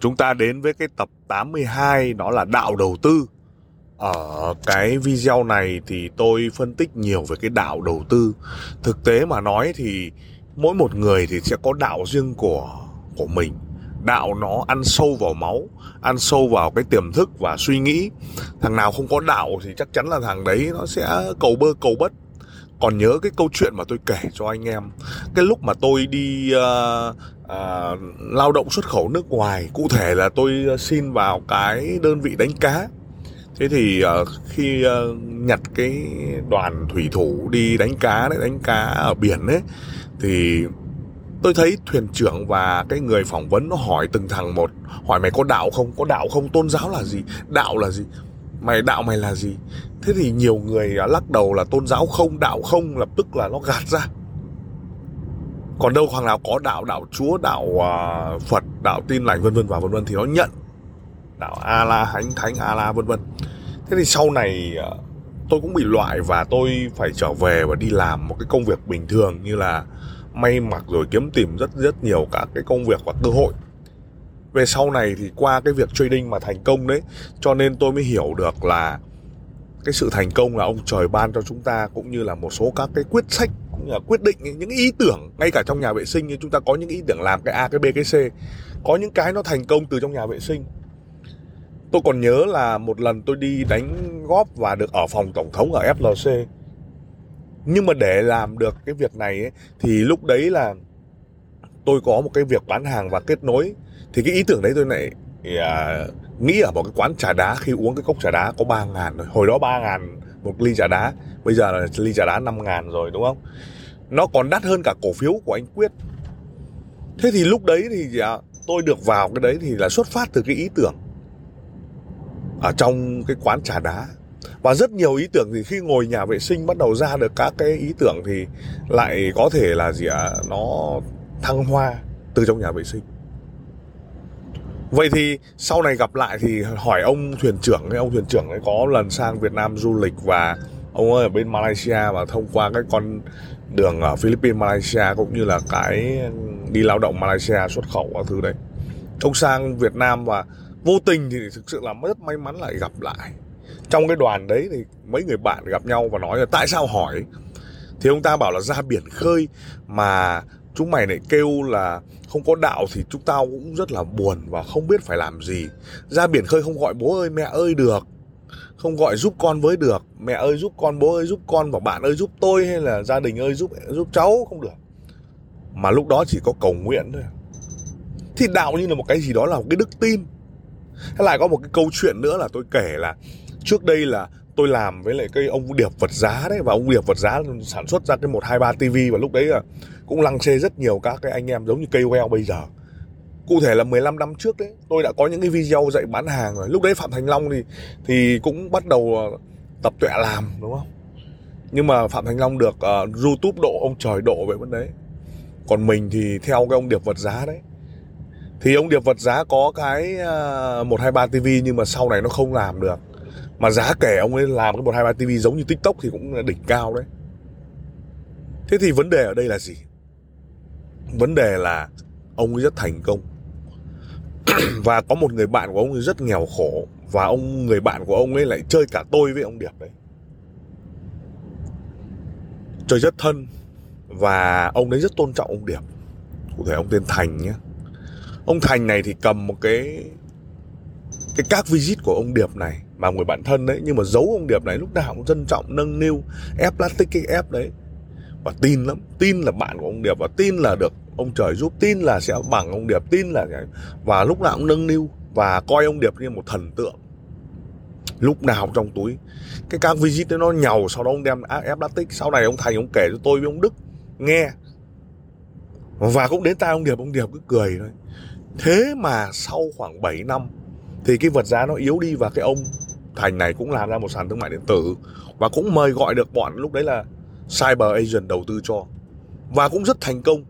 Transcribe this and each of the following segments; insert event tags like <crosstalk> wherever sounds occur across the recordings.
chúng ta đến với cái tập 82 đó là đạo đầu tư. Ở cái video này thì tôi phân tích nhiều về cái đạo đầu tư. Thực tế mà nói thì mỗi một người thì sẽ có đạo riêng của của mình. Đạo nó ăn sâu vào máu, ăn sâu vào cái tiềm thức và suy nghĩ. Thằng nào không có đạo thì chắc chắn là thằng đấy nó sẽ cầu bơ cầu bất còn nhớ cái câu chuyện mà tôi kể cho anh em cái lúc mà tôi đi uh, uh, lao động xuất khẩu nước ngoài cụ thể là tôi ờ, xin vào cái đơn vị đánh cá. Thế thì uh, khi uh, nhặt cái đoàn thủy thủ đi đánh cá đấy đánh cá ở biển ấy thì tôi thấy thuyền trưởng và cái người phỏng vấn nó hỏi từng thằng một hỏi mày có đạo không? Có đạo không? Tôn giáo là gì? Đạo là gì? Mày đạo mày là gì? Thế thì nhiều người lắc đầu là tôn giáo không đạo không lập tức là nó gạt ra. Còn đâu hoàng nào có đạo đạo chúa đạo uh, phật đạo tin lành vân vân và vân vân thì nó nhận. Đạo a la hánh thánh a la vân vân. Thế thì sau này uh, tôi cũng bị loại và tôi phải trở về và đi làm một cái công việc bình thường như là may mặc rồi kiếm tìm rất rất nhiều các cái công việc và cơ hội về sau này thì qua cái việc trading mà thành công đấy cho nên tôi mới hiểu được là cái sự thành công là ông trời ban cho chúng ta cũng như là một số các cái quyết sách cũng như là quyết định những ý tưởng ngay cả trong nhà vệ sinh như chúng ta có những ý tưởng làm cái A cái B cái C. Có những cái nó thành công từ trong nhà vệ sinh. Tôi còn nhớ là một lần tôi đi đánh góp và được ở phòng tổng thống ở FLC nhưng mà để làm được cái việc này ấy, thì lúc đấy là tôi có một cái việc bán hàng và kết nối thì cái ý tưởng đấy tôi lại à, nghĩ ở một cái quán trà đá khi uống cái cốc trà đá có 3 ngàn rồi hồi đó 3 ngàn một ly trà đá bây giờ là ly trà đá 5 ngàn rồi đúng không? Nó còn đắt hơn cả cổ phiếu của anh Quyết. Thế thì lúc đấy thì à, tôi được vào cái đấy thì là xuất phát từ cái ý tưởng ở trong cái quán trà đá. Và rất nhiều ý tưởng thì khi ngồi nhà vệ sinh bắt đầu ra được các cái ý tưởng thì lại có thể là gì ạ? À, nó thăng hoa từ trong nhà vệ sinh. Vậy thì sau này gặp lại thì hỏi ông thuyền trưởng ấy, ông thuyền trưởng ấy có lần sang Việt Nam du lịch và ông ấy ở bên Malaysia và thông qua cái con đường ở Philippines Malaysia cũng như là cái đi lao động Malaysia xuất khẩu các thứ đấy. Ông sang Việt Nam và vô tình thì thực sự là rất may mắn lại gặp lại. Trong cái đoàn đấy thì mấy người bạn gặp nhau và nói là tại sao hỏi thì ông ta bảo là ra biển khơi mà chúng mày lại kêu là không có đạo thì chúng tao cũng rất là buồn và không biết phải làm gì. Ra biển khơi không gọi bố ơi, mẹ ơi được. Không gọi giúp con với được. Mẹ ơi giúp con, bố ơi giúp con và bạn ơi giúp tôi hay là gia đình ơi giúp giúp cháu không được. Mà lúc đó chỉ có cầu nguyện thôi. Thì đạo như là một cái gì đó là một cái đức tin. Hay lại có một cái câu chuyện nữa là tôi kể là trước đây là tôi làm với lại cái ông điệp vật giá đấy và ông điệp vật giá sản xuất ra cái một hai ba tivi và lúc đấy là cũng lăng xê rất nhiều các cái anh em giống như cây KOL bây giờ. Cụ thể là 15 năm trước đấy tôi đã có những cái video dạy bán hàng rồi. Lúc đấy phạm thành long thì thì cũng bắt đầu ờ, tập tuệ làm đúng không? Nhưng mà phạm thành long được uh, youtube độ ông trời độ vậy vấn đấy. Còn mình thì theo cái ông điệp vật giá đấy. Thì ông điệp vật giá có cái ờ, một hai ba tv nhưng mà sau này nó không làm được mà giá kể ông ấy làm cái một hai ba tv giống như tiktok thì cũng là đỉnh cao đấy. Thế thì vấn đề ở đây là gì? Vấn đề là ông ấy rất thành công. <clears throat> Và có một người bạn của ông ấy rất nghèo khổ. Và ông, người bạn của ông ấy lại chơi cả tôi với ông điệp đấy. Chơi rất thân. Và ông ấy rất tôn trọng ông điệp. Cụ thể ông tên thành nhé. Ông thành này thì cầm một cái cái các visit của ông điệp này mà người bạn thân đấy, nhưng mà giấu ông điệp này lúc nào cũng trân trọng, nâng niu, ép plastic cái ép đấy. Và tin lắm, tin là bạn của ông điệp và tin là được ông trời giúp, tin là sẽ bằng ông điệp, tin là và lúc nào cũng nâng niu và coi ông điệp như một thần tượng. Lúc nào trong túi. Cái các visit đấy nó nhàu sau đó ông đem ép plastic. Sau này ông thành ông kể cho tôi với ông đức, nghe. Và cũng đến tai ông điệp ông điệp cứ cười thôi. Thế mà sau khoảng 7 năm, thì cái vật giá nó yếu đi và cái ông thành này cũng làm ra một sàn thương mại điện tử và cũng mời gọi được bọn lúc đấy là cyber agent đầu tư cho. Và cũng rất thành công.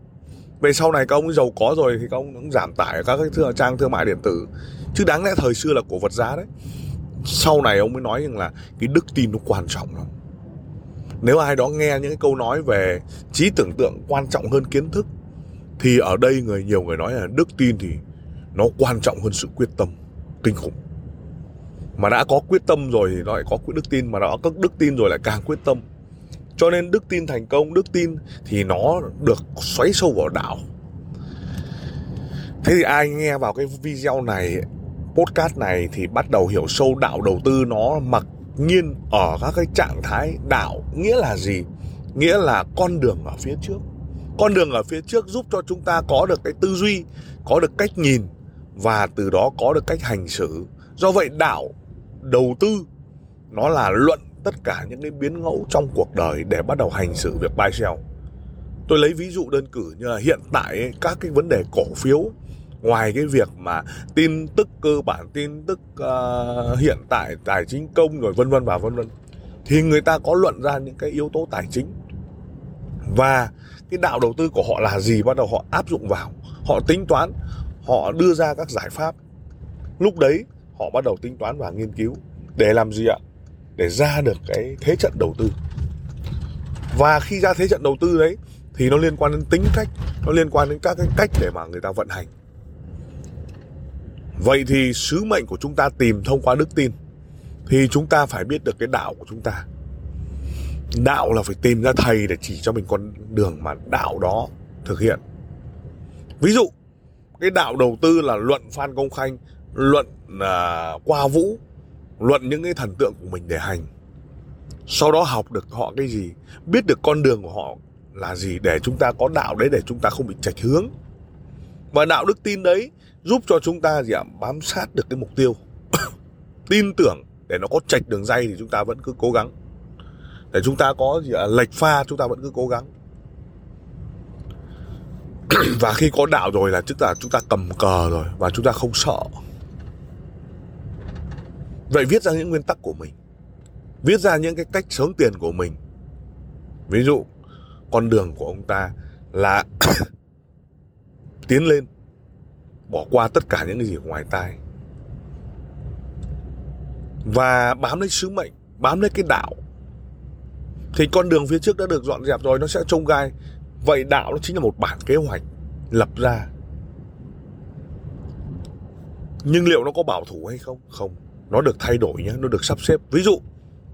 Về sau này các ông giàu có rồi thì các ông cũng giảm tải các cái thương, trang thương mại điện tử. Chứ đáng lẽ thời xưa là cổ vật giá đấy. Sau này ông mới nói rằng là cái đức tin nó quan trọng lắm. Nếu ai đó nghe những cái câu nói về trí tưởng tượng quan trọng hơn kiến thức thì ở đây người nhiều người nói là đức tin thì nó quan trọng hơn sự quyết tâm kinh khủng mà đã có quyết tâm rồi thì nó lại có đức tin. Mà đã có đức tin rồi lại càng quyết tâm. Cho nên đức tin thành công, đức tin thì nó được xoáy sâu vào đạo. Thế thì ai nghe vào cái video này, podcast này thì bắt đầu hiểu sâu đạo đầu tư nó mặc nhiên ở các cái trạng thái đạo. Nghĩa là gì? Nghĩa là con đường ở phía trước. Con đường ở phía trước giúp cho chúng ta có được cái tư duy, có được cách nhìn và từ đó có được cách hành xử. Do vậy đạo đầu tư nó là luận tất cả những cái biến ngẫu trong cuộc đời để bắt đầu hành xử việc buy sell. Tôi lấy ví dụ đơn cử như là hiện tại các cái vấn đề cổ phiếu ngoài cái việc mà tin tức cơ bản tin tức uh, hiện tại tài chính công rồi vân vân và vân vân thì người ta có luận ra những cái yếu tố tài chính. Và cái đạo đầu tư của họ là gì bắt đầu họ áp dụng vào họ tính toán họ đưa ra các giải pháp. Lúc đấy họ bắt đầu tính toán và nghiên cứu để làm gì ạ? Để ra được cái thế trận đầu tư. Và khi ra thế trận đầu tư đấy, thì nó liên quan đến tính cách, nó liên quan đến các cái cách để mà người ta vận hành. Vậy thì sứ mệnh của chúng ta tìm thông qua đức tin, thì chúng ta phải biết được cái đạo của chúng ta. Đạo là phải tìm ra thầy để chỉ cho mình con đường mà đạo đó thực hiện. Ví dụ, cái đạo đầu tư là luận phan công khanh luận à, qua vũ luận những cái thần tượng của mình để hành. Sau đó học được họ cái gì biết được con đường của họ là gì để chúng ta có đạo đấy để chúng ta không bị chạch hướng. Và đạo đức tin đấy giúp cho chúng ta gì ạ bám sát được cái mục tiêu. <coughs> Tin tưởng để nó có chạch đường dây thì chúng ta vẫn cứ cố gắng. Để chúng ta có gì ạ lệch pha chúng ta vẫn cứ cố gắng. <coughs> Và khi có đạo rồi là tức là chúng ta cầm cờ rồi và chúng ta không sợ vậy viết ra những nguyên tắc của mình. Viết ra những cái cách sống tiền của mình. Ví dụ, con đường của ông ta là <coughs> tiến lên, bỏ qua tất cả những cái gì ngoài tai. Và bám lấy sứ mệnh, bám lấy cái đạo. Thì con đường phía trước đã được dọn dẹp rồi, nó sẽ trông gai. Vậy đạo nó chính là một bản kế hoạch lập ra. Nhưng liệu nó có bảo thủ hay không? Không nó được thay đổi nhé nó được sắp xếp. Ví dụ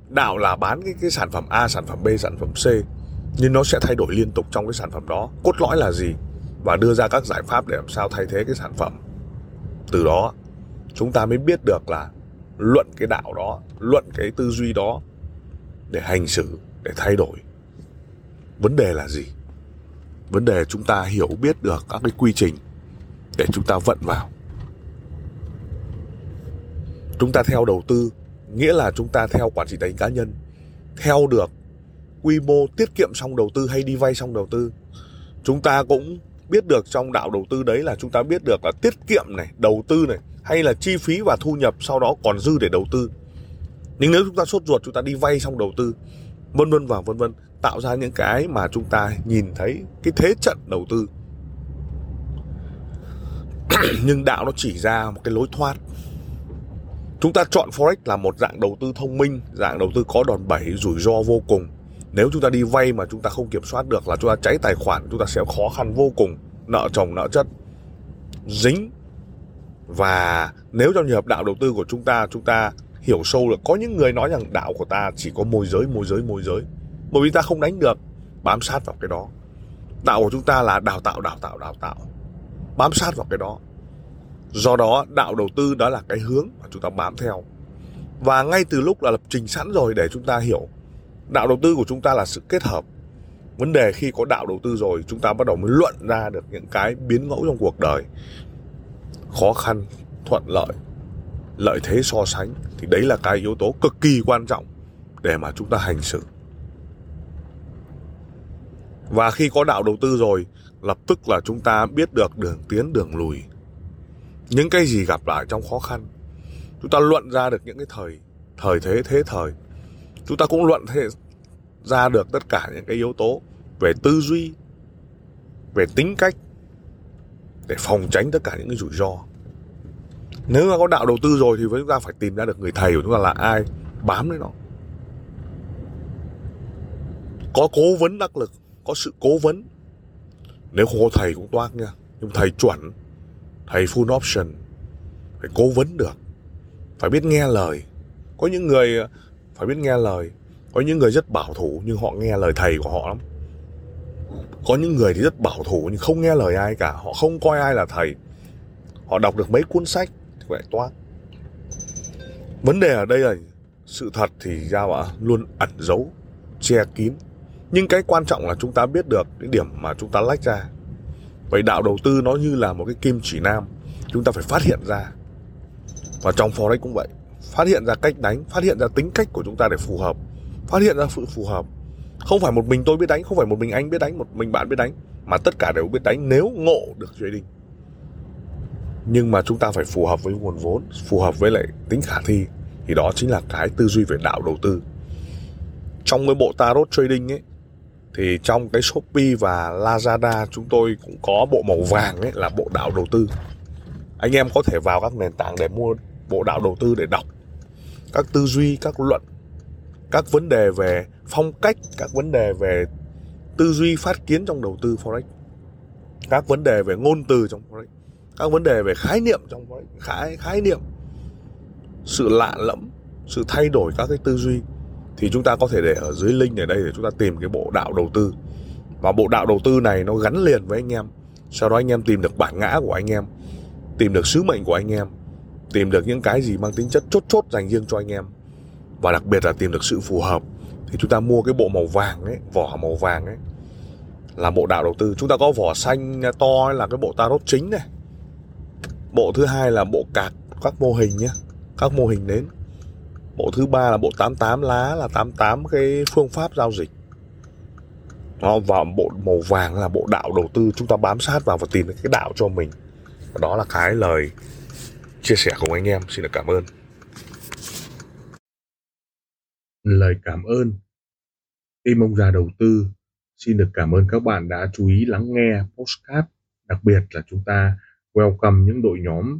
đạo là bán cái cái sản phẩm a, sản phẩm b, sản phẩm c, nhưng nó sẽ thay đổi liên tục trong cái sản phẩm đó. Cốt lõi là gì? Và đưa ra các giải pháp để làm sao thay thế cái sản phẩm. Từ đó, chúng ta mới biết được là luận cái đạo đó, luận cái tư duy đó để hành xử, để thay đổi. Vấn đề là gì? Vấn đề chúng ta hiểu biết được các cái quy trình để chúng ta vận vào chúng ta theo đầu tư, nghĩa là chúng ta theo quản trị tài chính cá nhân. Theo được quy mô tiết kiệm xong đầu tư hay đi vay xong đầu tư, chúng ta cũng biết được trong đạo đầu tư đấy là chúng ta biết được là tiết kiệm này, đầu tư này, hay là chi phí và thu nhập sau đó còn dư để đầu tư. Nhưng nếu chúng ta sốt ruột, chúng ta đi vay xong đầu tư, vân vân và vân vân, tạo ra những cái mà chúng ta nhìn thấy cái thế trận đầu tư. <clears throat> Nhưng đạo nó chỉ ra một cái lối thoát chúng ta chọn forex là một dạng đầu tư thông minh, dạng đầu tư có đòn bẩy, rủi ro vô cùng. Nếu chúng ta đi vay mà chúng ta không kiểm soát được là chúng ta cháy tài khoản, chúng ta sẽ khó khăn vô cùng, nợ chồng, nợ chất. Dính. Và nếu trong trường hợp đạo đầu tư của chúng ta chúng ta hiểu sâu được, có những người nói rằng đạo của ta chỉ có môi giới môi giới môi giới, bởi vì ta không đánh được, bám sát vào cái đó. Đạo của chúng ta là đào tạo đào tạo đào tạo. Bám sát vào cái đó do đó, đạo đầu tư đó là cái hướng mà chúng ta bám theo. Và ngay từ lúc là lập trình sẵn rồi để chúng ta hiểu, đạo đầu tư của chúng ta là sự kết hợp. Vấn đề khi có đạo đầu tư rồi, chúng ta bắt đầu mới luận ra được những cái biến ngẫu trong cuộc đời. Khó khăn, thuận lợi lợi thế so sánh, thì đấy là cái yếu tố cực kỳ quan trọng để mà chúng ta hành xử. Và khi có đạo đầu tư rồi, lập tức là chúng ta biết được đường tiến, đường lùi những cái gì gặp lại trong khó khăn, chúng ta luận ra được những cái thời thời thế thế thời. Chúng ta cũng luận thế, ra được tất cả những cái yếu tố về tư duy, về tính cách, để phòng tránh tất cả những cái rủi ro. Nếu mà có đạo đầu tư rồi thì chúng ta phải tìm ra được người thầy của chúng ta là ai, bám lấy nó. Có cố vấn đắc lực, có sự cố vấn. Nếu không có thầy cũng toác nha, nhưng thầy chuẩn thầy full option. Phải cố vấn được. Phải biết nghe lời. Có những người, phải biết nghe lời. Có những người rất bảo thủ, nhưng họ nghe lời thầy của họ lắm. Có những người thì rất bảo thủ, nhưng không nghe lời ai cả. Họ không coi ai là thầy. Họ đọc được mấy cuốn sách thì lại toát vấn đề ở đây là sự thật thì ra mà luôn ẩn giấu, che kín. Nhưng cái quan trọng là chúng ta biết được cái điểm mà chúng ta lách ra vậy đạo đầu tư nó như là một cái kim chỉ nam, chúng ta phải phát hiện ra. Và trong forex cũng vậy, phát hiện ra cách đánh, phát hiện ra tính cách của chúng ta để phù hợp, phát hiện ra sự phù hợp. Không phải một mình tôi biết đánh, không phải một mình anh biết đánh, một mình bạn biết đánh, mà tất cả đều biết đánh nếu ngộ được trading. Nhưng mà chúng ta phải phù hợp với nguồn vốn, phù hợp với lại tính khả thi, thì đó chính là cái tư duy về đạo đầu tư. Trong cái bộ tarot trading ấy thì trong cái shopee và lazada chúng tôi cũng có bộ màu vàng ấy, là bộ đạo đầu tư. Anh em có thể vào các nền tảng để mua bộ đạo đầu tư để đọc. Các tư duy, các luận, các vấn đề về phong cách, các vấn đề về tư duy phát kiến trong đầu tư forex, các vấn đề về ngôn từ trong forex, các vấn đề về khái niệm trong forex, khái khái niệm, sự lạ lẫm, sự thay đổi các cái tư duy thì chúng ta có thể để ở dưới link ở đây để chúng ta tìm cái bộ đạo đầu tư. Và bộ đạo đầu tư này nó gắn liền với anh em. Sau đó anh em tìm được bản ngã của anh em, tìm được sứ mệnh của anh em, tìm được những cái gì mang tính chất chốt chốt dành riêng cho anh em. Và đặc biệt là tìm được sự phù hợp. Thì chúng ta mua cái bộ màu vàng ấy, vỏ màu vàng ấy, là bộ đạo đầu tư. Chúng ta có vỏ xanh to là cái bộ tarot chính này. Bộ thứ hai là bộ cạc, các mô hình nhé, các mô hình đến bộ thứ ba là bộ 88 lá là 88 cái phương pháp giao dịch. Đó, và bộ màu vàng là bộ đạo đầu tư chúng ta bám sát vào và tìm cái đạo cho mình. Và đó là cái lời chia sẻ cùng anh em. Xin được cảm ơn. Lời cảm ơn. Tim ông già đầu tư xin được cảm ơn các bạn đã chú ý lắng nghe postcard đặc biệt là chúng ta welcome những đội nhóm